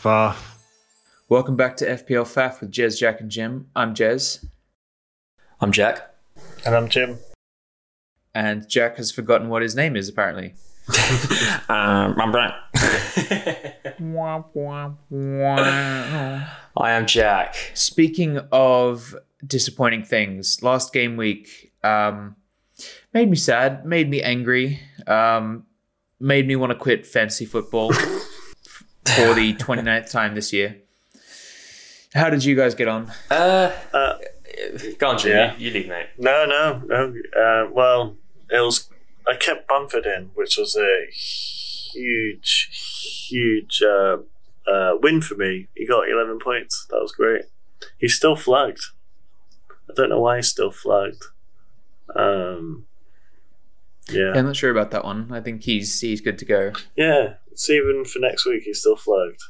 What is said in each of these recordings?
Far. Welcome back to FPL FAF with Jez, Jack, and Jim. I'm Jez, I'm Jack. And I'm Jim. and Jack has forgotten what his name is apparently. Um, I'm Brent. I am Jack. Speaking of disappointing things, last game week um, made me sad, made me angry, um, made me want to quit fantasy football for the 29th time this year. How did you guys get on? Uh, Uh, go on, Jim. yeah. You, you lead, mate. No, no, no. Uh, well, it was. I kept Bamford in, which was a huge, huge uh, uh, win for me. He got 11 points. That was great. He's still flagged. I don't know why he's still flagged. Um, yeah. I'm not sure about that one. I think he's he's good to go. Yeah, it's even for next week, he's still flagged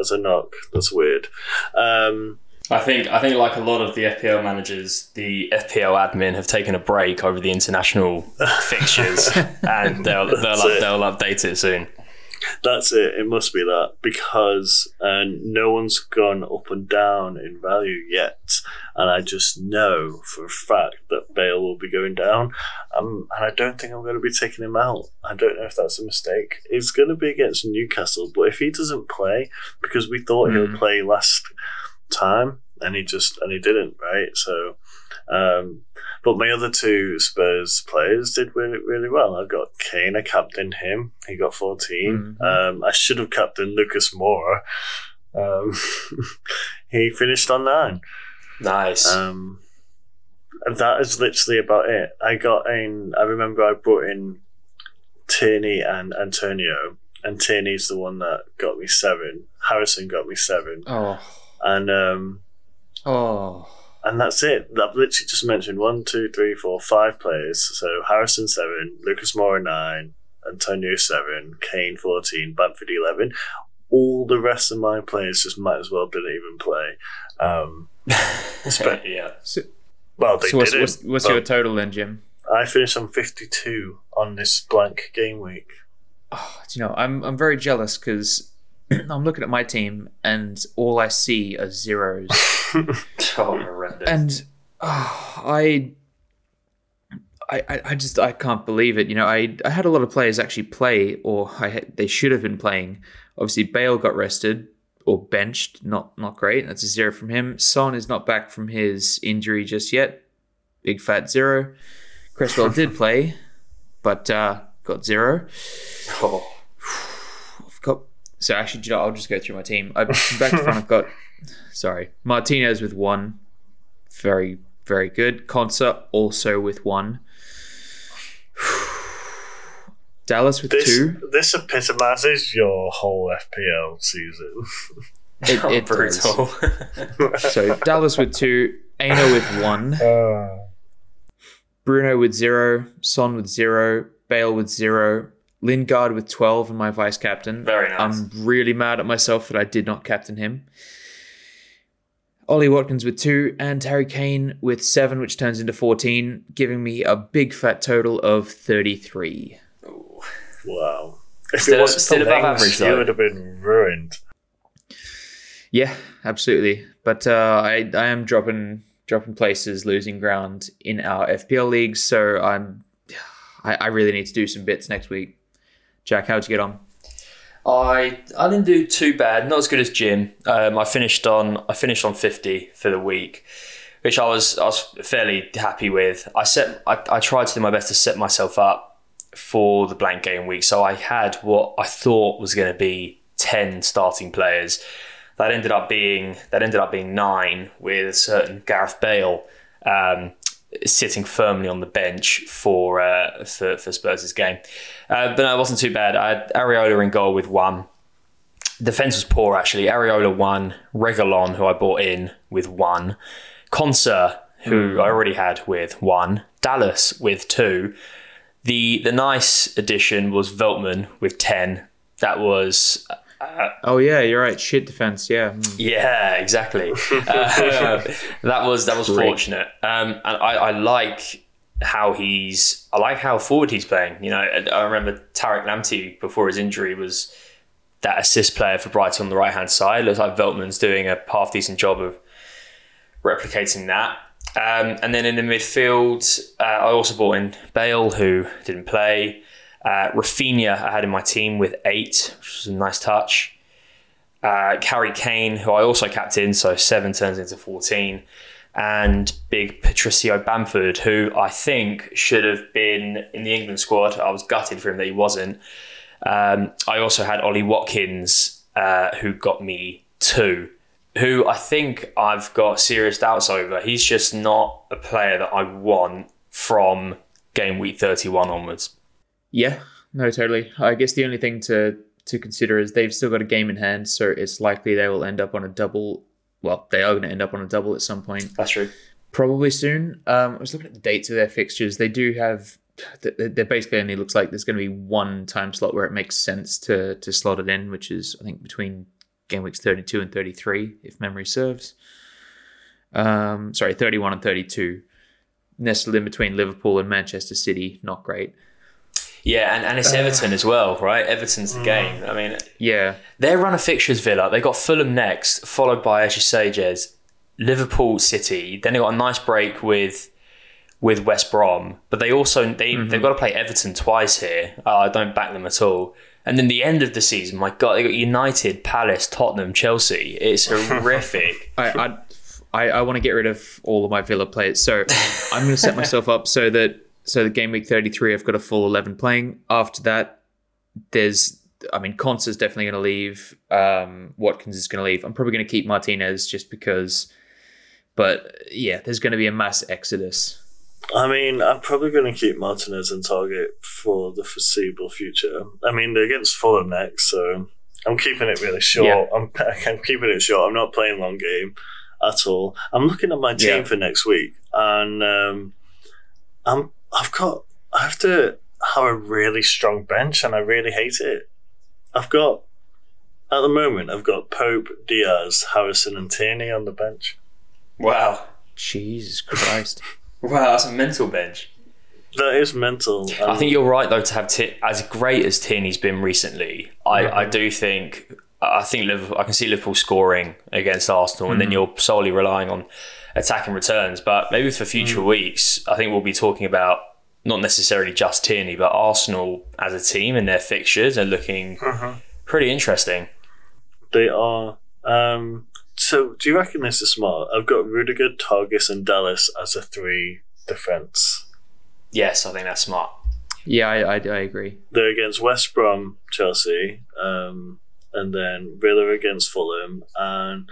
as a knock. That's weird. Um, I think I think like a lot of the FPL managers, the FPL admin have taken a break over the international fixtures, and they'll they'll, up, they'll update it soon. That's it. It must be that because uh, no one's gone up and down in value yet, and I just know for a fact that Bale will be going down. Um, and I don't think I'm going to be taking him out. I don't know if that's a mistake. It's going to be against Newcastle, but if he doesn't play, because we thought he would Mm. play last time, and he just and he didn't, right? So. Um, but my other two Spurs players did really, really well. I got Kane, I captained him. He got 14. Mhm. Um, I should have captained Lucas Moura. Um, he finished on nine. Nice. Um, and that is literally about it. I got in, I remember I brought in Tierney and Antonio, and Tierney's the one that got me seven. Harrison got me seven. Oh, And, um, oh. And that's it. I've literally just mentioned one, two, three, four, five players. So Harrison seven, Lucas Moura nine, Antonio seven, Kane fourteen, Bamford eleven. All the rest of my players just might as well didn't even play. Um, spe- yeah. So, well, they so what's, didn't. what's, what's your total then, Jim? I finished on fifty-two on this blank game week. Oh, do you know, I'm I'm very jealous because I'm looking at my team and all I see are zeros. Oh, horrendous. and oh, I, I, I- I just I can't believe it. You know, I I had a lot of players actually play, or I had, they should have been playing. Obviously, Bale got rested or benched. Not not great. That's a zero from him. Son is not back from his injury just yet. Big fat zero. Cresswell did play, but uh, got zero. Oh. I've got so actually, you know, I'll just go through my team. I, back to front, I've got sorry Martinez with one, very very good. Konsa also with one. Dallas with This two. this epitomizes your whole FPL season. It, it does. brutal. So Dallas with two, Aina with one, Uh, Bruno with zero, Son with zero, Bale with zero, Lingard with twelve, and my vice captain. Very nice. I'm really mad at myself that I did not captain him. Ollie Watkins with two, and Harry Kane with seven, which turns into 14, giving me a big fat total of 33. wow. If Still- it wasn't still above Mings, average, you would have been ruined. Yeah, absolutely. But uh, I, I am dropping dropping places, losing ground in our FPL leagues, so I'm I, I really need to do some bits next week. Jack, how'd you get on? I I didn't do too bad, not as good as Jim. Um, I finished on I finished on fifty for the week, which I was I was fairly happy with. I set I, I tried to do my best to set myself up for the blank game week, so I had what I thought was going to be ten starting players. That ended up being that ended up being nine with a certain Gareth Bale. Um, sitting firmly on the bench for uh, for, for Spurs' game. Uh, but no, it wasn't too bad. I had Areola in goal with one. Defense was poor actually. Areola one, Reguilon, who I bought in with one, Konsa, who I already had with one, Dallas with two. The the nice addition was Veltman with ten. That was Oh yeah, you're right. Shit defense. Yeah. Mm. yeah, exactly. Uh, that was that was Great. fortunate, um, and I, I like how he's I like how forward he's playing. You know, I I remember Tariq Lamptey before his injury was that assist player for Brighton on the right hand side. Looks like Veltman's doing a half decent job of replicating that. Um, and then in the midfield, uh, I also brought in Bale, who didn't play. Uh, Raphinha, I had in my team with eight, which was a nice touch. Uh, Harry Kane, who I also captained, so seven turns into 14. And big Patricio Bamford, who I think should have been in the England squad. I was gutted for him that he wasn't. Um, I also had Ollie Watkins, uh, who got me two who I think I've got serious doubts over. He's just not a player that I want from game week 31 onwards. Yeah, no, totally. I guess the only thing to to consider is they've still got a game in hand, so it's likely they will end up on a double. Well, they are going to end up on a double at some point. That's true. Probably soon. Um, I was looking at the dates of their fixtures. They do have. There basically only looks like there's going to be one time slot where it makes sense to to slot it in, which is I think between game weeks 32 and 33, if memory serves. Um, sorry, 31 and 32. Nestled in between Liverpool and Manchester City, not great. Yeah, and, and it's Everton as well, right? Everton's the game. I mean, yeah, their run of fixtures, Villa, they got Fulham next, followed by, as you say, Jez, Liverpool City. Then they got a nice break with with West Brom, but they also they mm-hmm. they've got to play Everton twice here. Uh, I don't back them at all. And then the end of the season, my God, they got United, Palace, Tottenham, Chelsea. It's horrific. I, I, I, I want to get rid of all of my Villa players, so I'm going to set myself up so that so the game week 33, I've got a full 11 playing. After that, there's I mean, is definitely going to leave. Um, Watkins is going to leave. I'm probably going to keep Martinez just because. But yeah, there's going to be a mass exodus. I mean, I'm probably going to keep Martinez in target for the foreseeable future. I mean, they're against Fulham next, so I'm keeping it really short. Yeah. I'm, I'm keeping it short. I'm not playing long game at all. I'm looking at my team yeah. for next week, and um, I'm I've got I have to have a really strong bench, and I really hate it. I've got at the moment I've got Pope, Dias, Harrison, and Tierney on the bench. Wow, Jesus Christ. Wow, that's a mental bench. That is mental. Um, I think you're right though to have T- as great as Tierney's been recently. I, mm-hmm. I do think I think Liverpool, I can see Liverpool scoring against Arsenal, mm-hmm. and then mm. you're solely relying on attacking returns. But maybe for future mm-hmm. weeks, I think we'll be talking about not necessarily just Tierney, but Arsenal as a team and their fixtures are looking mm-hmm. pretty interesting. They are. Um, so, do you reckon this is smart? I've got Rudiger, Targett, and Dallas as a three defense. Yes, I think that's smart. Yeah, I, I, I agree. They're against West Brom, Chelsea, um, and then Villa against Fulham, and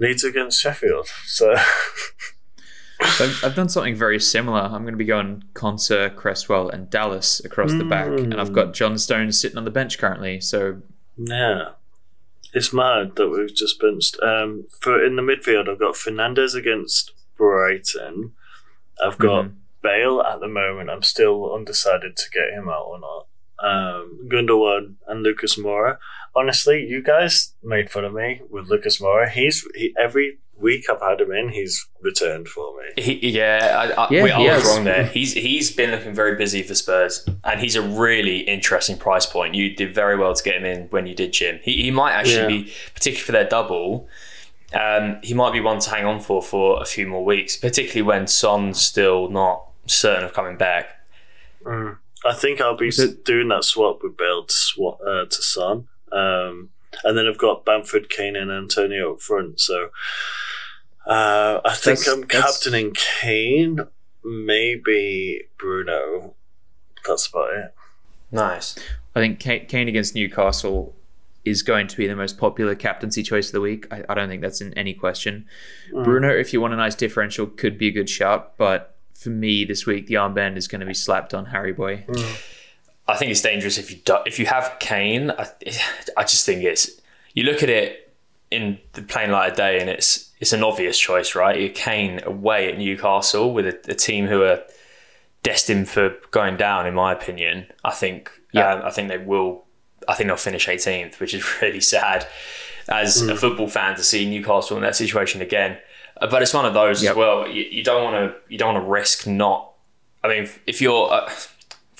Leeds against Sheffield. So. I've, I've, done something very similar. I'm going to be going Konsa, Cresswell, and Dallas across the back, and I've got John Stones sitting on the bench currently. So yeah, it's mad that we've just benched. Um, for in the midfield, I've got Fernandes against Brighton. I've got mm-hmm. Bale at the moment. I'm still undecided to get him out or not. Um, Gundogan and Lucas Moura. Honestly, you guys made fun of me with Lucas Moura. He's he, every week I've had him in, he's returned for me. He, yeah, I, I, yeah, wait, I was wrong there. He's he's been looking very busy for Spurs, and he's a really interesting price point. You did very well to get him in when you did, Jim. He, he might actually yeah. be, particularly for their double. Um, he might be one to hang on for for a few more weeks, particularly when Son's still not certain of coming back. Mm. I think I'll be it- doing that swap with Bale to, swap, uh, to Son. Um, and then I've got Bamford, Kane, and Antonio up front. So uh, I think that's, I'm captaining Kane, maybe Bruno. That's about it. Nice. I think Kane against Newcastle is going to be the most popular captaincy choice of the week. I, I don't think that's in any question. Mm. Bruno, if you want a nice differential, could be a good shout, but for me this week, the armband is going to be slapped on Harry Boy. Mm. I think it's dangerous if you do, if you have Kane. I, I just think it's you look at it in the plain light of day, and it's it's an obvious choice, right? You're Kane away at Newcastle with a, a team who are destined for going down, in my opinion. I think yeah, um, I think they will. I think they'll finish 18th, which is really sad as mm. a football fan to see Newcastle in that situation again. Uh, but it's one of those yep. as well. You, you don't want to you don't want to risk not. I mean, if you're uh,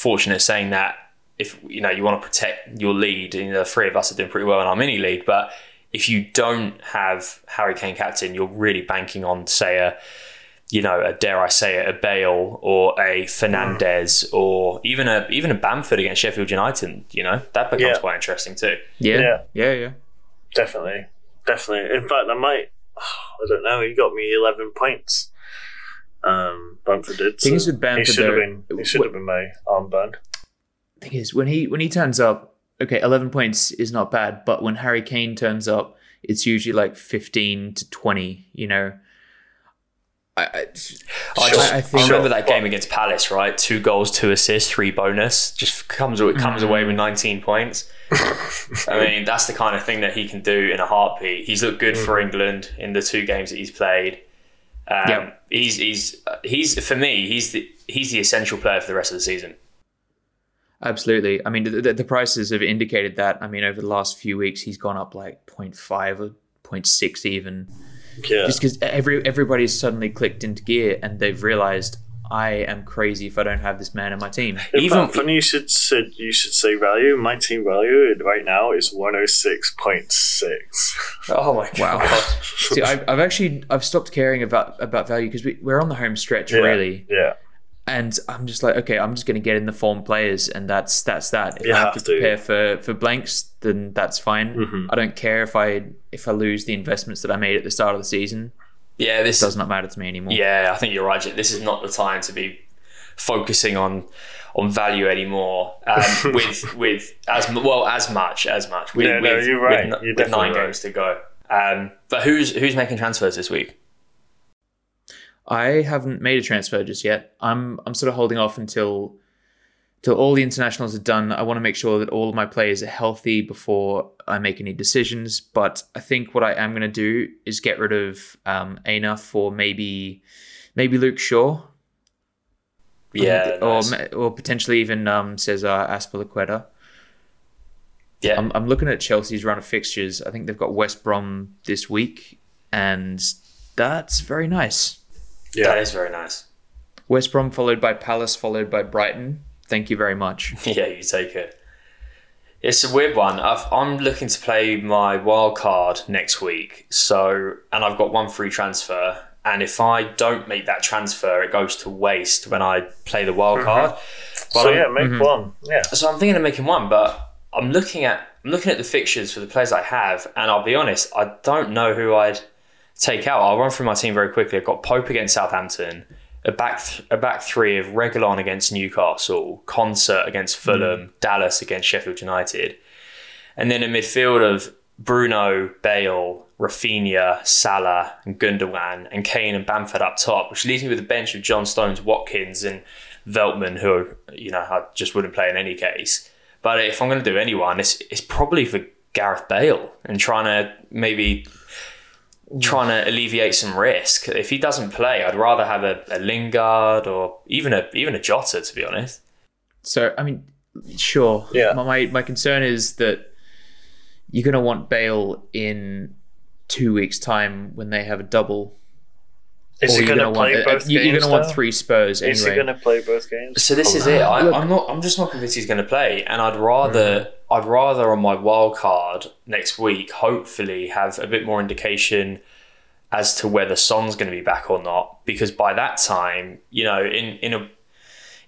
fortunate saying that if you know you want to protect your lead, and the three of us are doing pretty well in our mini league, but if you don't have Harry Kane captain, you're really banking on say a you know, a dare I say it, a Bale or a Fernandes mm. or even a even a Bamford against Sheffield United, you know, that becomes yeah. quite interesting too. Yeah. yeah. Yeah, yeah. Definitely. Definitely. In fact I might I don't know, he got me eleven points. Um Bamford did. Thing so is with Bamford he should have been he should have been my armband. Thing is when he when he turns up, okay, eleven points is not bad, but when Harry Kane turns up, it's usually like fifteen to twenty, you know. I, I, I, I think, remember that game against Palace, right? Two goals, two assists, three bonus. Just comes comes mm. away with 19 points. I mean, that's the kind of thing that he can do in a heartbeat. He's looked good mm. for England in the two games that he's played. Um, yep. He's he's he's for me. He's the he's the essential player for the rest of the season. Absolutely. I mean, the, the prices have indicated that. I mean, over the last few weeks, he's gone up like 0.5 or 0.6 even. Yeah. Just because every everybody's suddenly clicked into gear and they've realized I am crazy if I don't have this man in my team. Even funny you should say you should say value. My team value right now is one hundred six point six. Oh my god! Wow. See, I've, I've, actually I've stopped caring about about value because we, we're on the home stretch yeah, really. Yeah. And I'm just like, okay, I'm just going to get in the form players, and that's that's that. If you I have, have to, to prepare for for blanks, then that's fine. Mm-hmm. I don't care if I if I lose the investments that I made at the start of the season. Yeah, this does not matter to me anymore. Yeah, I think you're right. This is not the time to be focusing on on value anymore um, with with as well as much as much. With, no, no, with, you're right. With, you're with nine right. games to go. Um, but who's who's making transfers this week? I haven't made a transfer just yet. I'm I'm sort of holding off until till all the internationals are done, I want to make sure that all of my players are healthy before I make any decisions. But I think what I am going to do is get rid of um, Aina for maybe maybe Luke Shaw. Yeah, or nice. or potentially even um, Cesar Azpilicueta. Yeah, I'm, I'm looking at Chelsea's run of fixtures. I think they've got West Brom this week, and that's very nice. Yeah, that is very nice. West Brom followed by Palace, followed by Brighton. Thank you very much. yeah, you take it. It's a weird one. i am looking to play my wild card next week, so and I've got one free transfer. And if I don't make that transfer, it goes to waste when I play the wild mm-hmm. card. But so I'm, yeah, make mm-hmm. one. Yeah. So I'm thinking of making one, but I'm looking at I'm looking at the fixtures for the players I have, and I'll be honest, I don't know who I'd take out. I'll run through my team very quickly. I've got Pope against Southampton a back th- a back three of Reguilon against Newcastle, Konsa against Fulham, mm. Dallas against Sheffield United, and then a midfield of Bruno, Bale, Raphinha, Salah, and Gundogan, and Kane and Bamford up top, which leaves me with a bench of John Stones, Watkins, and Veltman, who you know I just wouldn't play in any case. But if I'm going to do anyone, it's it's probably for Gareth Bale and trying to maybe trying to alleviate some risk. If he doesn't play, I'd rather have a, a Lingard or even a even a Jota, to be honest. So I mean, sure. Yeah. My my concern is that you're going to want Bale in two weeks' time when they have a double. Is he going to play want, both You're going to want three Spurs anyway. Is he going to play both games? So this oh, is it. I, am not. I'm just not convinced he's going to play, and I'd rather. Mm I'd rather on my wild card next week, hopefully, have a bit more indication as to whether Son's going to be back or not. Because by that time, you know, in in a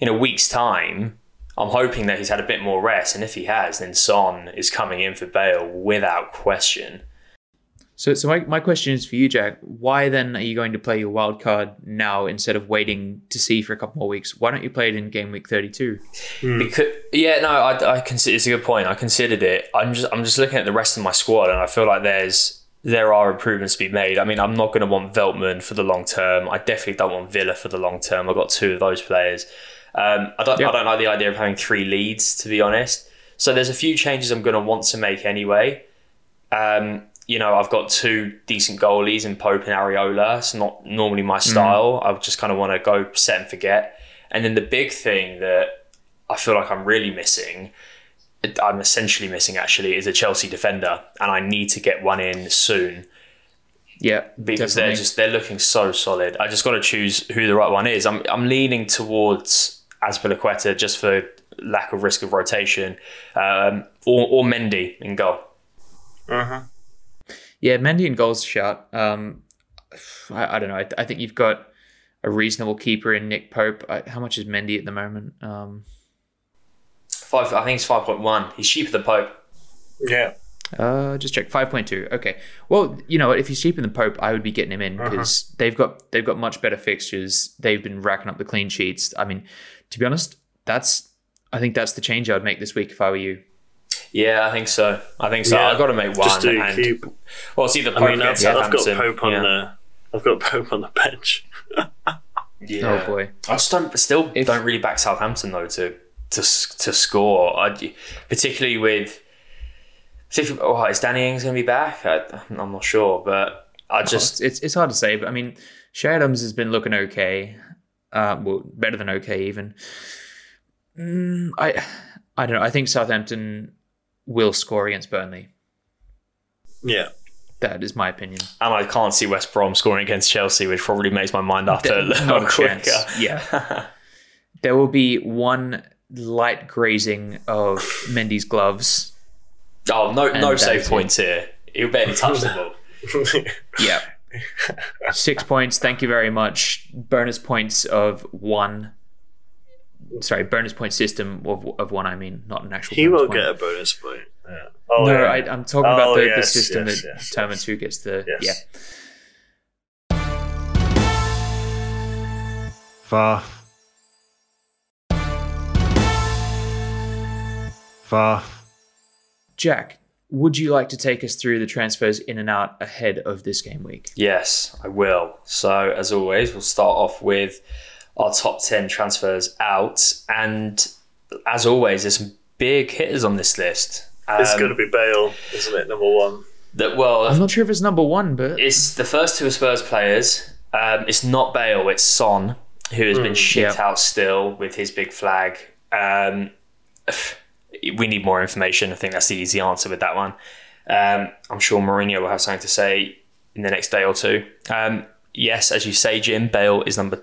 in a week's time, I'm hoping that he's had a bit more rest, and if he has, then Son is coming in for Bale without question. So, so my, my question is for you, Jack. Why then are you going to play your wild card now instead of waiting to see for a couple more weeks? Why don't you play it in game week thirty two? Mm. Because yeah, no, I, I consider it's a good point. I considered it. I'm just I'm just looking at the rest of my squad, and I feel like there's there are improvements to be made. I mean, I'm not going to want Veltman for the long term. I definitely don't want Villa for the long term. I've got two of those players. Um, I don't yep. I don't like the idea of having three Leeds, to be honest. So there's a few changes I'm going to want to make anyway. Um, you know, I've got two decent goalies in Pope and Areola. It's not normally my style. Mm. I just kind of want to go set and forget. And then the big thing that I feel like I'm really missing, I'm essentially missing actually, is a Chelsea defender, and I need to get one in soon. Yeah, because definitely. they're just they're looking so solid. I just got to choose who the right one is. I'm I'm leaning towards Azpilicueta just for lack of risk of rotation, um, or, or Mendy in goal. Uh-huh. Yeah, Mendy and goals shout. Um, I, I don't know. I, I think you've got a reasonable keeper in Nick Pope. I, how much is Mendy at the moment? Um, Five, I think it's five point one. He's cheaper than Pope. Yeah. Uh, just check five point two. Okay. Well, you know, if he's cheaper than Pope, I would be getting him in because they've got they've got much better fixtures. They've been racking up the clean sheets. I mean, to be honest, that's I think that's the change I would make this week if I were you. Yeah, I think so. I think so. Yeah, I've got to make one. Just do and, keep. well, it's either Pope I mean, I've, against I've got Pope on yeah. the. I've got Pope on the bench. Yeah. Oh boy. I just don't still If- don't really back Southampton though to to to score. I, particularly with. particularly- Oh, is Danny Ings going to be back? I, I'm not sure, but I just It's, it's it's hard to say, but I mean, Che Adams has been looking okay. Uh, well, better than okay even. Mm, I I don't know. I think Southampton will score against Burnley. Yeah. That is my opinion. and I can't see West Brom scoring against Chelsea, which probably makes my mind up a little not quicker. chance. Yeah. There will be one light grazing of Mendy's gloves. Oh, no, no save that's it. points here. He'll barely touch the ball. Yeah. Six points. Thank you very much. Bonus points of one. Sorry, bonus point system of, of one. I mean, not an actual. he bonus will point. get a bonus point. Yeah. Oh, no, yeah. I, I'm talking about Oh, the, the yes, system yes, that yes, determines who gets the. Yes. Yeah. Far. Far. Jack, would you like to take us through the transfers in and out ahead of this game week? Yes, I will. So, as always, we'll start off with our top 10 transfers out. And as always, there's some big hitters on this list. It's Um, going to be Bale, isn't it? Number one. that, well, I'm not sure if it's number one, but It's the first two are Spurs players. Um, it's not Bale, it's Son, who has been shipped yeah. out still with his big flag. Um, we need more information. I think that's the easy answer with that one. Um, I'm sure Mourinho will have something to say in the next day or two. Um, yes, as you say, Jim, Bale is number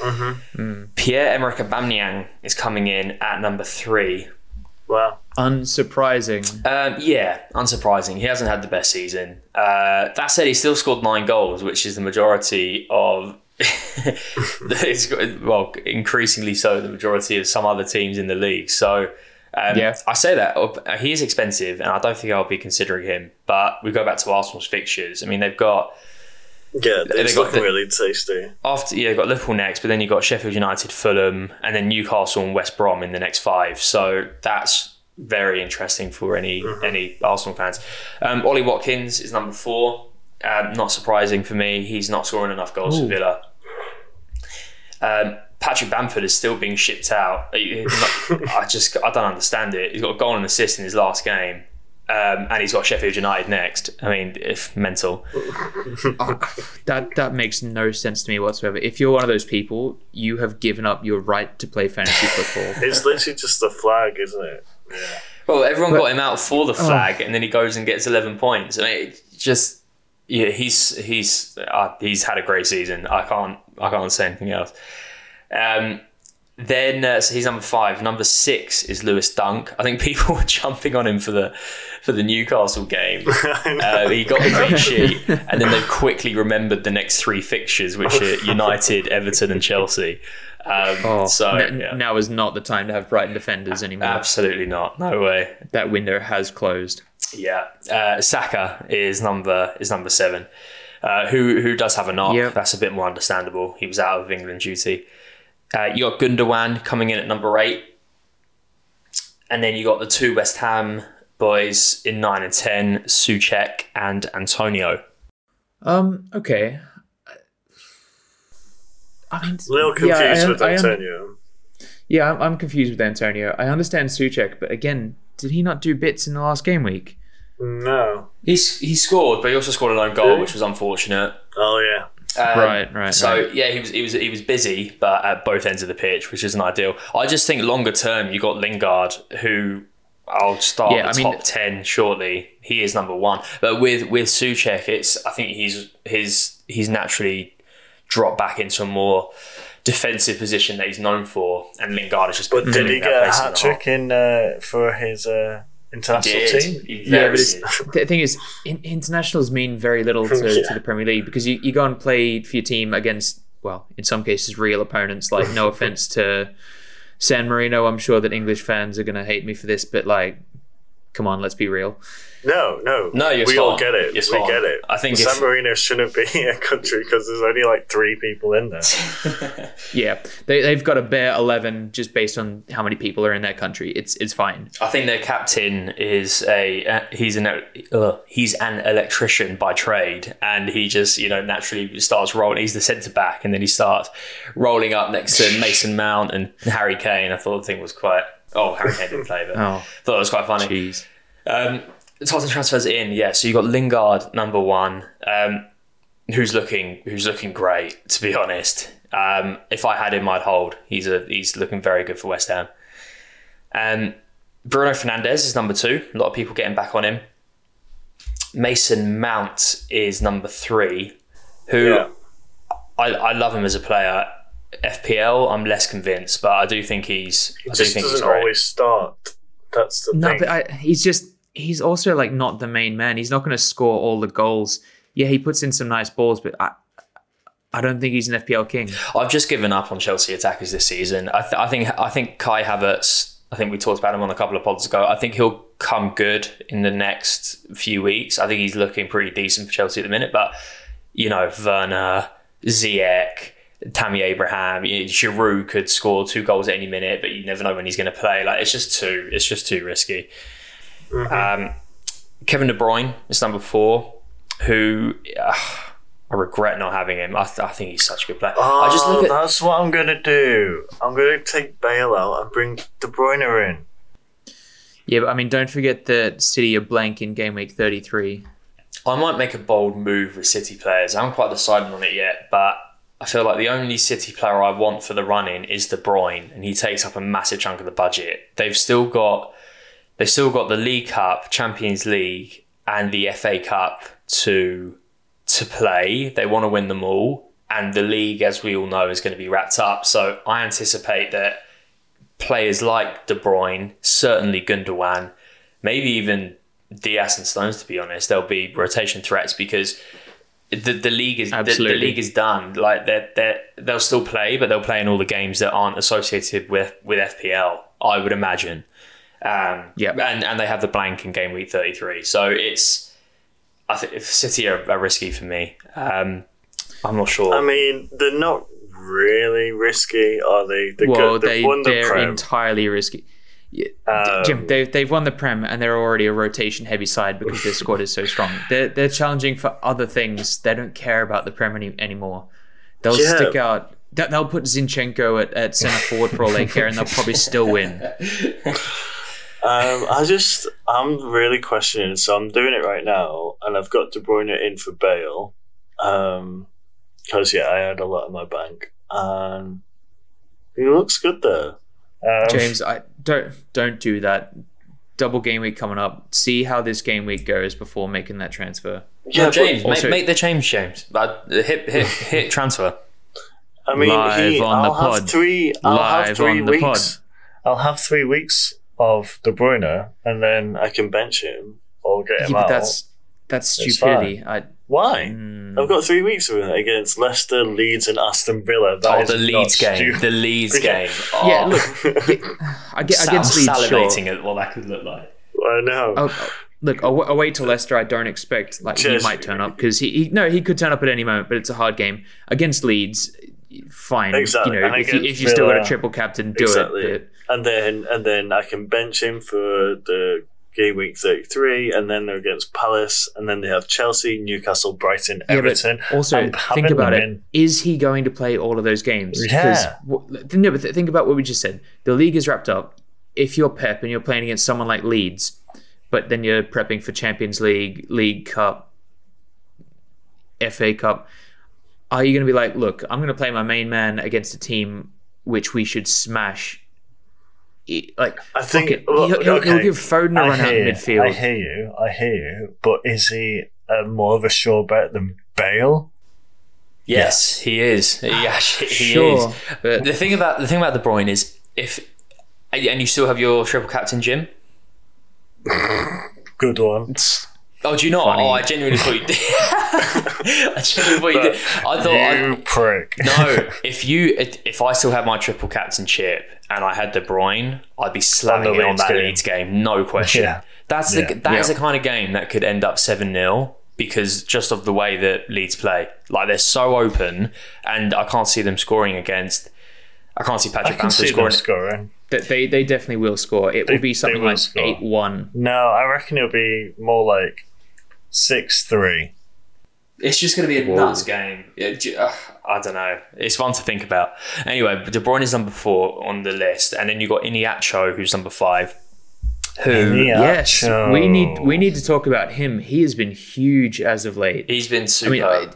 2 Pierre Emerick Aubameyang is coming in at number three. Wow. unsurprising. Um, yeah, unsurprising. He hasn't had the best season. Uh, that said, he still scored nine goals, which is the majority of. it's well, increasingly so, the majority of some other teams in the league. So, um, Yeah. I say that uh, he is expensive, and I don't think I'll be considering him. But we go back to Arsenal's fixtures. I mean, they've got Yeah, They it's got looking really tasty. after yeah, you've got Liverpool next, but then you've got Sheffield United, Fulham, and then Newcastle and West Brom in the next five. So that's very interesting for any any Arsenal fans. Um, Ollie Watkins is number four. Um, not surprising for me. He's not scoring enough goals for Villa. Um, Patrick Bamford is still being shipped out. I I just I don't understand it. He's got a goal and assist in his last game. Um, and he's got Sheffield United next. I mean, if mental. That that makes no sense to me whatsoever. If you're one of those people, you have given up your right to play fantasy football. It's literally just the flag, isn't it? Yeah. Well, everyone But- got him out for the flag, and then he goes and gets eleven points. I mean, it just yeah, he's he's uh, he's had a great season. I can't I can't say anything else. Um, then uh, so he's number five. Number six is Lewis Dunk. I think people were jumping on him for the for the Newcastle game. Uh, he got the clean sheet, and then they quickly remembered the next three fixtures, which are United, Everton, and Chelsea. Um, Oh, so n- yeah. now is not the time to have Brighton defenders anymore. absolutely not. No way. That window has closed. Yeah, uh, Saka is number is number seven. Uh, who who does have a knock? Yep. That's a bit more understandable. He was out of England duty. Uh, you got Gundogan coming in at number eight, and then you got the two West Ham boys in nine and ten, Soucek and Antonio. Um. Okay. I mean, A little yeah, confused I- with I un- Antonio. yeah, I'm, I'm confused with Antonio. I understand Soucek, but again, did he not do bits in the last game week? No. He's he scored, but he also scored an own goal, Really? which was unfortunate. Oh yeah. Um, Right, right, So right. yeah, he was he was he was busy, but at both ends of the pitch, which isn't ideal. I just think longer term, you got Lingard, who I'll start Yeah, the I mean- top ten shortly. He is number one, but with with Soucek, it's I think he's his he's naturally dropped back into a more defensive position that he's known for, and Lingard is just. But did he get a hat trick in uh, for his uh, international Did. team? Yeah, but it's, the thing is, in, internationals mean very little to, Yeah. to the Premier League because you, you go and play for your team against, well, in some cases, real opponents. Like, no offense to San Marino, I'm sure that English fans are going to hate me for this, but like, come on, let's be real. No, no, No, you're we spot all on. get it. You're we spot on. get it. I think San if- Marino shouldn't be a country because there's only like three people in there. Yeah, they, they've got a bare 11 just based on how many people are in their country. It's it's fine. I think their captain is a uh, he's an uh, he's an electrician by trade, and he just you know naturally starts rolling. He's the centre back, and then he starts rolling up next to Mason Mount and Harry Kane. I thought the thing was quite. Oh, Harry Kane didn't play, but Oh, thought it was quite funny. jeez. Um, Tottenham transfers in, yeah. So you got Lingard number one, um, who's looking who's looking great. To be honest, um, if I had him, I'd hold. He's a he's looking very good for West Ham. Um, Bruno Fernandes is number two. A lot of people getting back on him. Mason Mount is number three, who Yeah. I, I love him as a player. FPL, I'm less convinced, but I do think he's. He I do just think he's doesn't great. always start. That's the No, thing. but I, he's just he's also like not the main man. He's not going to score all the goals. Yeah, he puts in some nice balls, but I I don't think he's an FPL king. I've just given up on Chelsea attackers this season. I, th- I think I think Kai Havertz. I think we talked about him on a couple of pods ago. I think he'll come good in the next few weeks. I think he's looking pretty decent for Chelsea at the minute. But you know, Werner, Ziyech, Tammy Abraham, you know, Giroud could score two goals at any minute, but you never know when he's going to play. Like it's just too. It's just too risky. Um, Kevin De Bruyne is number four, who. Uh, I regret not having him. I, th- I think he's such a good player. Oh, I just look at that's what I'm gonna do. I'm gonna take Bale out and bring De Bruyne in. Yeah, but I mean, don't forget that City are blank in game week 33. I might make a bold move with City players. I haven't quite decided on it yet, but I feel like the only City player I want for the run-in is De Bruyne, and he takes up a massive chunk of the budget. They've still got they've still got the League Cup, Champions League, and the FA Cup to to play. They want to win them all, and the league, as we all know, is going to be wrapped up. So I anticipate that players like De Bruyne, certainly Gundogan, maybe even Dias and Stones, to be honest, there'll be rotation threats because the, the league is the, the league is done. Like they they they'll still play, but they'll play in all the games that aren't associated with with FPL. I would imagine. Um, Yeah. and and they have the blank in game week thirty three, so it's. I think City are, are risky for me. Um, I'm not sure. I mean, they're not really risky, are they? They're Well, good. They've they, are entirely risky. Yeah, Um, Jim, they've, they've won the Prem and they're already a rotation heavy side because their squad is so strong. They're, they're challenging for other things. They don't care about the Prem any, anymore. They'll Yeah. stick out. they- They'll put Zinchenko at, at centre forward for all they care and they'll probably still win. Um, I just, I'm really questioning. So I'm doing it right now, and I've got De Bruyne in for Bale. Um, because yeah, I had a lot in my bank, and he looks good there. Um, James, I don't don't do that. Double game week coming up. See how this game week goes before making that transfer. yeah, but James, also- make, make the change, James. Uh, hit hit hit transfer. I mean, Live he, on I'll the have pod. three. I'll Live have three on the weeks. I'll have three weeks of De Bruyne, and then I can bench him or get him Yeah, but out. that's that's It's stupidity. I, Why? mm, I've got three weeks of it against Leicester, Leeds, and Aston Villa. That Oh, the not Leeds game. stupid. The Leeds game. Oh, yeah, look, I get against Leeds. salivating Sure. at what that could look like. I know. Oh, oh, look, aw- away to Leicester, I don't expect like Cheers. he might turn up because he, he no he could turn up at any moment, but it's a hard game against Leeds. Fine, Exactly, You know, and if you, if you still got a triple captain, do Exactly. it. and then and then I can bench him for the game week thirty three, and then they're against Palace, and then they have Chelsea, Newcastle, Brighton, yeah, Everton. also think about it: is he going to play all of those games? Yeah. no, but think about what we just said. The league is wrapped up. If you're Pep and you're playing against someone like Leeds, but then you're prepping for Champions League, League Cup, FA Cup, are you going to be like, look, I'm going to play my main man against a team which we should smash? Like, I think- it. well, he'll, he'll, he'll give Foden a I run out hear, in you, midfield. I hear you. I hear you. But is he uh, more of a sure bet than Bale? Yes, he is. He he sure, is. but The thing about the thing about De Bruyne is if and you still have your triple captain Jim. Good one. Oh, do you not? Funny. Oh, I genuinely thought you did. I genuinely thought you did. I thought I, prick. no. If you if I still had my triple captain chip and I had De Bruyne, I'd be slamming On the it on that game. Leeds game, no question. Yeah. That's the Yeah. that is Yeah. the kind of game that could end up seven 0 because just of the way that Leeds play, like they're so open, and I can't see them scoring against. I can't see I Patrick can Bamford see them scoring. scoring. they they definitely will score. It They- will be something will like score. eight one. No, I reckon it'll be more like six three. It's just going to be a Whoa. nuts game. It j- I don't know. It's one to think about. Anyway, De Bruyne is number four on the list, and then you got Iheanacho, who's number five. Who Yes, we need we need to talk about him. He has been huge as of late. he's been I super. mean, I,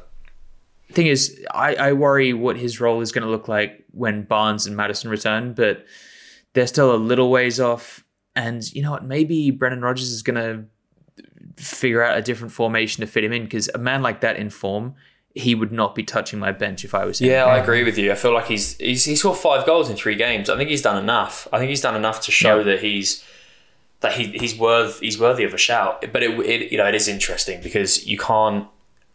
thing is, I, I worry what his role is going to look like when Barnes and Maddison return, but they're still a little ways off. And you know what? Maybe Brendan Rodgers is going to figure out a different formation to fit him in because a man like that in form, he would not be touching my bench if I was him. yeah, I agree with you. I feel like he's he's he's scored five goals in three games. I think he's done enough. I think he's done enough to show Yeah. that he's that he, he's worth he's worthy of a shout. But it, it you know it is interesting because you can't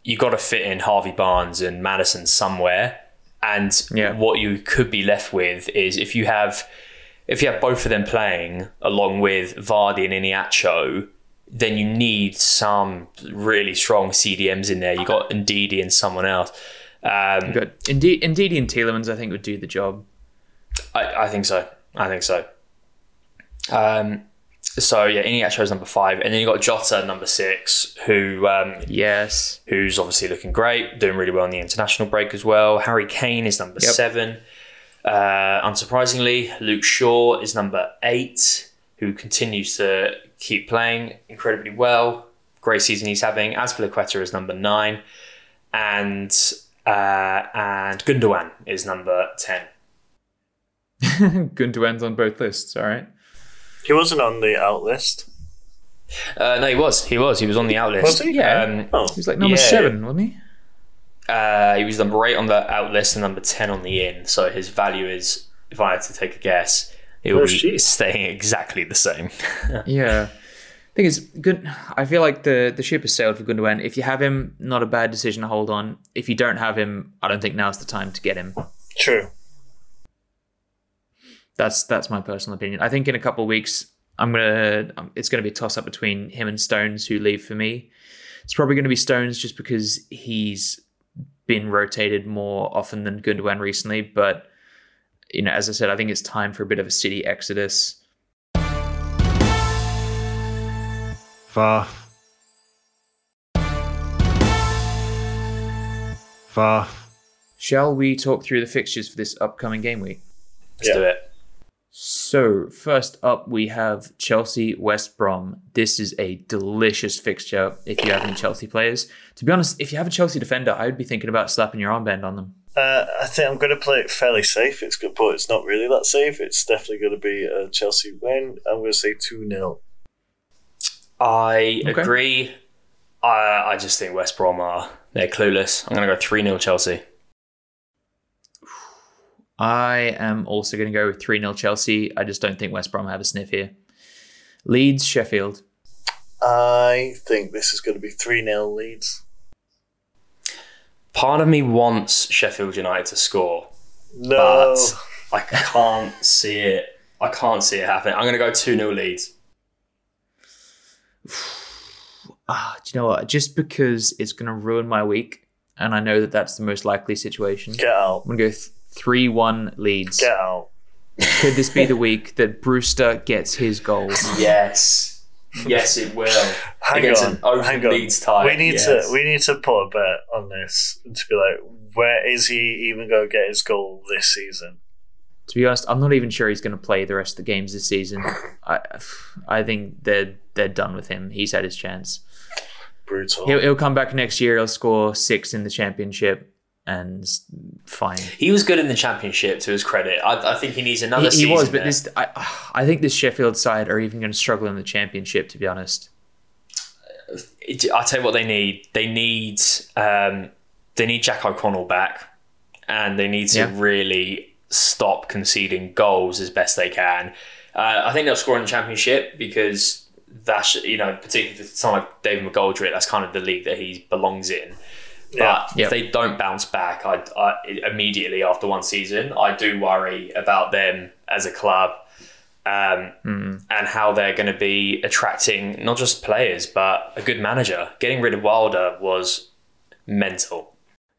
you got to fit in Harvey Barnes and Maddison somewhere, and Yeah. what you could be left with is if you have if you have both of them playing along with Vardy and Iheanacho, then you need some really strong CDMs in there. You got Ndidi and someone else. Um, Good. Indeed, Indeed, and Tielemans, I think, would do the job. I, I think so. I think so. Um, so yeah, Iheanacho's number five, and then you got Jota number six, who um, Yes. who's obviously looking great, doing really well in the international break as well. Harry Kane is number Yep. seven. Uh, unsurprisingly, Luke Shaw is number eight, who continues to keep playing incredibly well. Great season he's having. Azpilicueta is number nine, and uh, and Gundogan is number ten. Gundogan's on both lists, all right? He wasn't on the out list. Uh, no, he was. He was. He was on the out list. Was he? Yeah. Um, Oh, He was like number Yeah. seven, wasn't he? Uh, he was number eight on the out list and number 10 on the in. So his value is, if I had to take a guess, it will Oh, be shit. staying exactly the same. Yeah. Thing is, good. I feel like the the ship has sailed for Gundogan. If you have him, not a bad decision to hold on. If you don't have him, I don't think now's the time to get him. true. That's that's my personal opinion. I think in a couple of weeks, I'm gonna. um, It's gonna be a toss up between him and Stones, who leave for me. It's probably gonna be Stones just because he's been rotated more often than Gundogan recently. But you know, as I said, I think it's time for a bit of a city exodus. far, far, Shall we talk through the fixtures for this upcoming game week? Let's Yeah. do it. So, first up, we have Chelsea West Brom. This is a delicious fixture if you have any Chelsea players. To be honest, if you have a Chelsea defender, I would be thinking about slapping your armband on them. Uh, I think I'm going to play it fairly safe. It's good, but it's not really that safe. It's definitely going to be a Chelsea win. I'm going to say 2 0. I Okay. agree. I, I just think West Brom are, they're clueless. I'm going to go 3 0 Chelsea. I am also going to go with 3 0 Chelsea. I just don't think West Brom have a sniff here. Leeds, Sheffield. I think this is going to be 3 0 Leeds. Part of me wants Sheffield United to score, No. but I can't see it. I can't see it happening. I'm going to go 2 0 Leeds. Ah, do you know what? Just because it's going to ruin my week, and I know that that's the most likely situation, Get out. I'm going to go 3 1 Leeds. Get out. Could this be the week that Brewster gets his goals? Yes. Yes, it will. Hang Against on. an open hang on. Leeds tie. We need yes. to we need to put a bet on this to be like, where is he even going to get his goal this season? To be honest, I'm not even sure he's going to play the rest of the games this season. I, I think they're they're done with him. He's had his chance. Brutal. He'll, he'll come back next year. He'll score six in the championship, and fine. He was good in the championship, to his credit. I, I think he needs another He, he was, but there. this I, I think this Sheffield side are even going to struggle in the championship. To be honest, I tell you what they need. They need um, they need Jack O'Connell back, and they need to Yeah. really stop conceding goals as best they can. Uh, I think they'll score in the championship because that's you know particularly for someone like David McGoldrick, that's kind of the league that he belongs in. Yeah. But Yep. if they don't bounce back, I, I immediately after one season, I do worry about them as a club um, and how they're going to be attracting not just players but a good manager. Getting rid of Wilder was mental.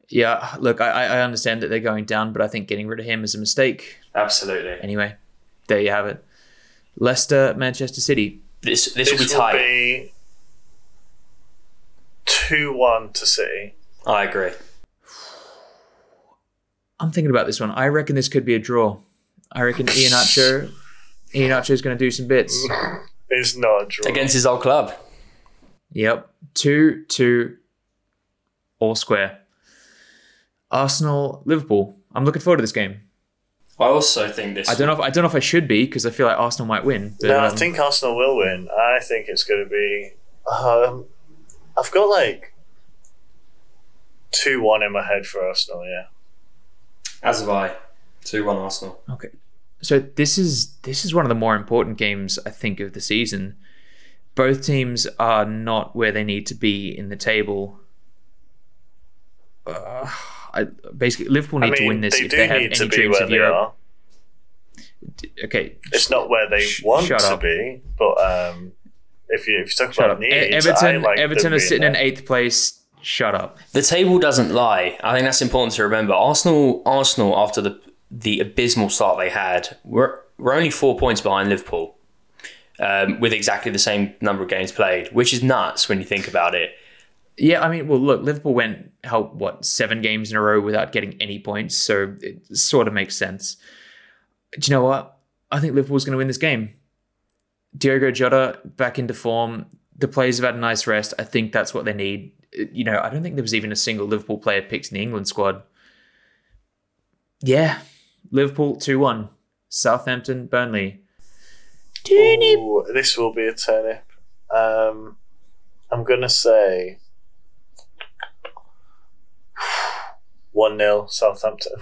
Yeah, look, I, I understand that they're going down, but I think getting rid of him is a mistake. Absolutely. Anyway, there you have it. Leicester, Manchester City. This this will be This will tight. be two one to City. I agree. I'm thinking about this one. I reckon this could be a draw. I reckon Iheanacho, Iheanacho is going to do some bits. It's not a draw. Against his old club. Yep, two two, all square. Arsenal, Liverpool. I'm looking forward to this game. I also think this. I don't know. If, I don't know if I should be because I feel like Arsenal might win. But, no, I um, think Arsenal will win. I think it's going to be. Um, I've got like two one in my head for Arsenal. Yeah. As have I. Two one Arsenal. Okay. So this is this is one of the more important games I think of the season. Both teams are not where they need to be in the table. Uh, I, basically, Liverpool I need mean, to win this they if do they have need any to be dreams where of they Europe. are. Okay, It's not where they Sh- want shut to up. be, but um, if you if you talk shut about up. needs, E- Everton, I like Everton are being sitting in eighth place. Shut up. The table doesn't lie. I think that's important to remember. Arsenal, Arsenal, after the the abysmal start they had, were were only four points behind Liverpool, um, with exactly the same number of games played, which is nuts when you think about it. Yeah, I mean, well, look, Liverpool went held what seven games in a row without getting any points, so it sort of makes sense. Do you know what? I think Liverpool's going to win this game. Diogo Jota back into form. The players have had a nice rest. I think that's what they need. You know, I don't think there was even a single Liverpool player picked in the England squad. Yeah, Liverpool two one. Southampton, Burnley. Ooh, this will be a turnip. Um, I'm gonna say one 0 Southampton.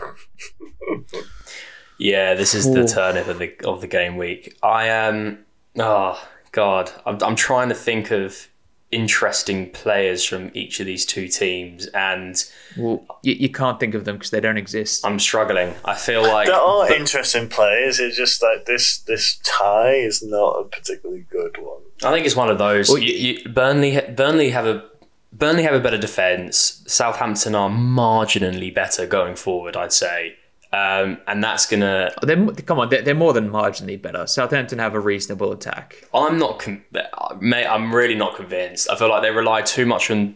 Yeah, this is the turnip of the of the game week. I am. oh God, I'm I'm trying to think of interesting players from each of these two teams, and Well, you, you can't think of them because they don't exist. I'm struggling. I feel like there are interesting players. It's just like this this tie is not a particularly good one. I think it's one of those. Well, you, you, Burnley, Burnley have a Burnley have a better defense. Southampton are marginally better going forward, I'd say, um, and that's gonna. Come on, they're, they're more than marginally better. Southampton have a reasonable attack. I'm not, con- mate. I'm really not convinced. I feel like they rely too much on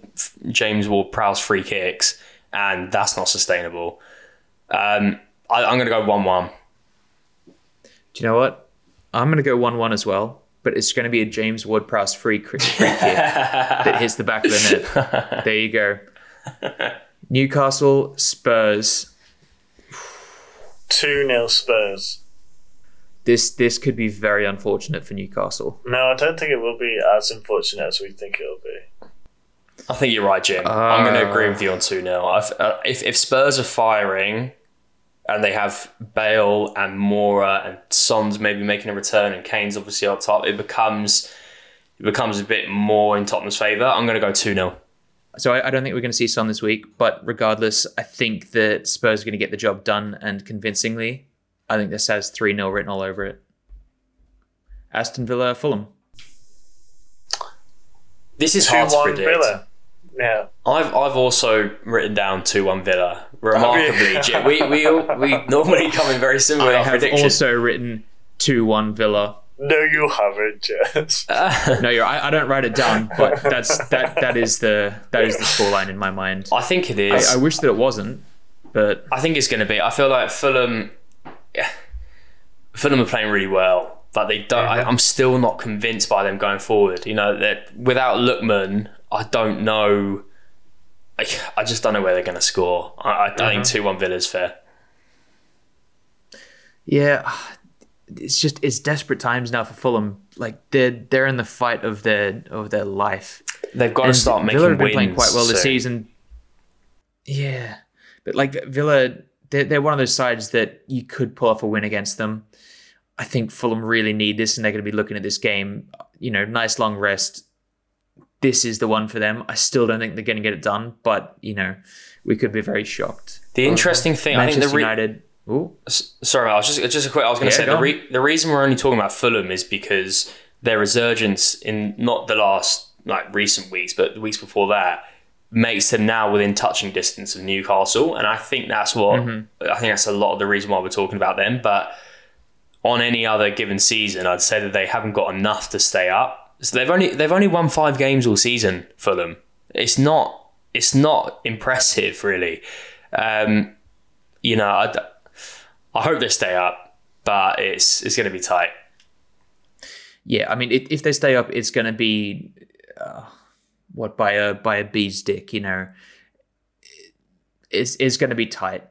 James Ward-Prowse free kicks, and that's not sustainable. Um, I, I'm gonna go one-one. Do you know what? I'm going to go 1 1 as well, but it's going to be a James Ward Prowse free, free kick that hits the back of the net. There you go. Newcastle, Spurs. Two 0 Spurs. This this could be very unfortunate for Newcastle. No, I don't think it will be as unfortunate as we think it'll be. I think you're right, Jim. I'm going to Uh. agree with you on 2 0. Uh, if, if Spurs are firing and they have Bale and Moura and Son's maybe making a return and Kane's obviously up top, it becomes it becomes a bit more in Tottenham's favour. I'm going to go 2 0. So I, I don't think we're going to see Son this week, but regardless, I think that Spurs are going to get the job done and convincingly. I think this has 3 0 written all over it. Aston Villa, Fulham. This is 2 hard to 1 predict. Villa. Yeah. I've I've also written down 2 1 Villa. Remarkably, Jim, we, we, we normally come in very similar I have predictions. also written 2 1 Villa. No, you haven't, Jess. No, you're, I, I don't write it down, but that's that that is the that is the scoreline in my mind. I think it is. I, I wish that it wasn't, but I think it's going to be. I feel like Fulham, yeah, Fulham are playing really well, but they don't. I, mm-hmm. I'm still not convinced by them going forward. You know that without Lookman, I don't know. I, I just don't know where they're going to score. I, I, I think mm-hmm. two one Villa's fair. yeah, it's just it's desperate times now for Fulham. Like they're they're in the fight of their of their life. They've got to And start making wins. Villa have been wins. playing quite well this soon. season. Yeah, but like Villa, they're, they're one of those sides that you could pull off a win against them. I think Fulham really need this, and they're going to be looking at this game. You know, nice long rest. This is the one for them. I still don't think they're going to get it done, but you know, we could be very shocked. The interesting thing, I think, Manchester the re- United. Ooh, Sorry, I was just just a quick. I was going to Yeah, say go the re- the reason we're only talking about Fulham is because their resurgence in not the last like recent weeks, but the weeks before that makes them now within touching distance of Newcastle, and I think that's what Mm-hmm. I think that's a lot of the reason why we're talking about them. But on any other given season, I'd say that they haven't got enough to stay up. So they've only they've only won five games all season. Fulham. It's not it's not impressive really. Um, you know, I, I hope they stay up, but it's it's going to be tight. yeah. I mean, if, if they stay up, it's going to be uh, what by a by a bee's dick. You know, it's it's going to be tight.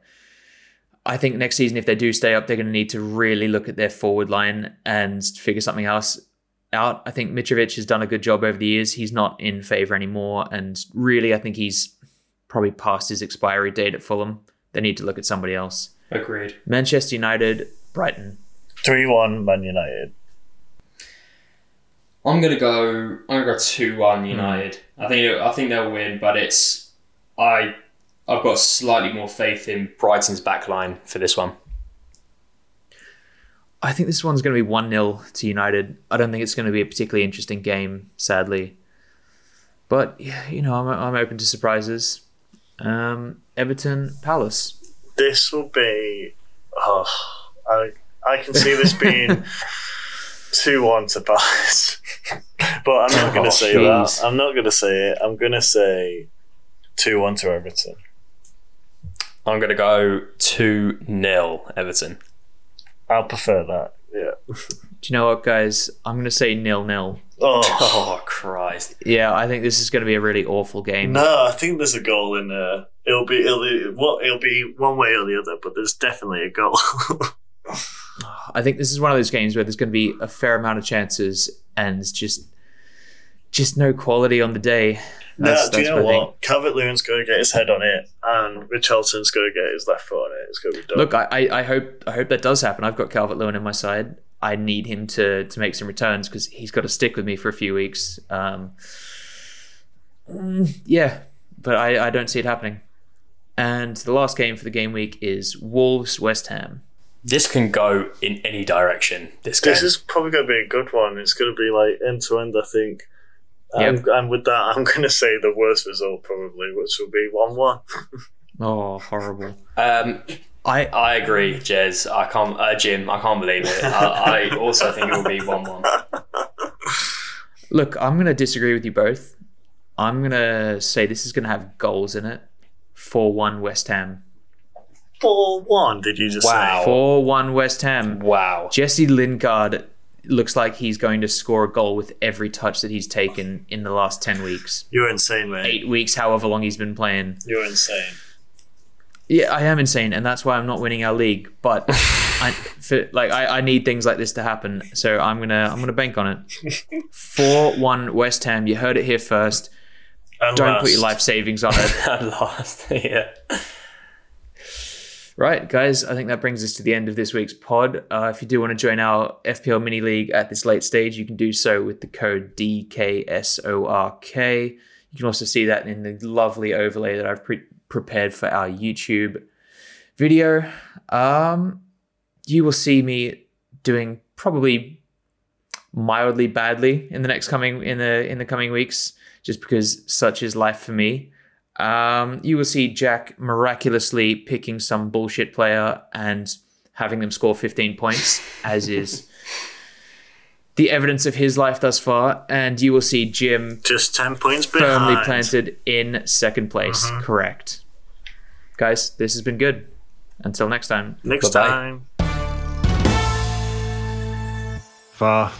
I think next season, if they do stay up, they're going to need to really look at their forward line and figure something else out. I think Mitrovic has done a good job over the years. He's not in favour anymore, and really, I think he's probably past his expiry date at Fulham. They need to look at somebody else. Agreed. Manchester United, Brighton. 3 1 Man United. I'm gonna go. I'm gonna go two one United. I think I think they'll win, but it's I I've got slightly more faith in Brighton's back line for this one. I think this one's going to be 1 0 to United. I don't think it's going to be a particularly interesting game, sadly. But, yeah, you know, I'm, I'm open to surprises. Um, Everton, Palace. This will be. Oh, I, I can see this being 2 1 to Palace. but I'm not going Oh, to say jeez. that. I'm not going to say it. I'm going to say 2 1 to Everton. I'm gonna go two 0 Everton. I'll prefer that. Yeah. Do you know what, guys? I'm going to say nil nil. Oh. Oh Christ! Yeah, I think this is going to be a really awful game. No, I think there's a goal in there. It'll be it'll be, what it'll be one way or the other, but there's definitely a goal. I think this is one of those games where there's going to be a fair amount of chances and just just no quality on the day. no, That's, do you know what? Calvert Lewin's going to get his head on it, and Richarlison's going to get his left foot on it. It's going to be done. Look, I, I, I hope I hope that does happen. I've got Calvert Lewin in my side. I need him to to make some returns because he's got to stick with me for a few weeks. Um, mm, yeah, but I, I don't see it happening. And the last game for the game week is Wolves West Ham. This can go in any direction. This game. this is probably going to be a good one. It's going to be like end to end, I think. Yep. And, and with that, I'm going to say the worst result probably, which will be one-one. Oh, horrible! um, I I agree, Jez. I can't, uh, Jim. I can't believe it. I, I also think it will be one-one. look. I'm going to disagree with you both. I'm going to say this is going to have goals in it. Four one West Ham. Four-one. Did you just Wow. say? Four one West Ham. Wow. Jesse Lingard looks like he's going to score a goal with every touch that he's taken in the last 10 weeks. You're insane, mate. Eight weeks, however long he's been playing. You're insane. Yeah, I am insane, and that's why I'm not winning our league. But I, for, like, I, I need things like this to happen, so I'm gonna I'm gonna bank on it. Four one West Ham. You heard it here first. Don't put your life savings on it. At last, yeah. Right, guys, I think that brings us to the end of this week's pod. Uh, if you do want to join our FPL mini league at this late stage, you can do so with the code DKSORK. You can also see that in the lovely overlay that I've pre- prepared for our YouTube video. Um, you will see me doing probably mildly badly in the next coming in the in the coming weeks, just because such is life for me. Um, you will see Jack miraculously picking some bullshit player and having them score 15 points, as is the evidence of his life thus far. And you will see Jim Just 10 points behind. firmly planted in second place. Mm-hmm. Correct. Guys, this has been good. Until next time. Next Bye-bye. time. Far.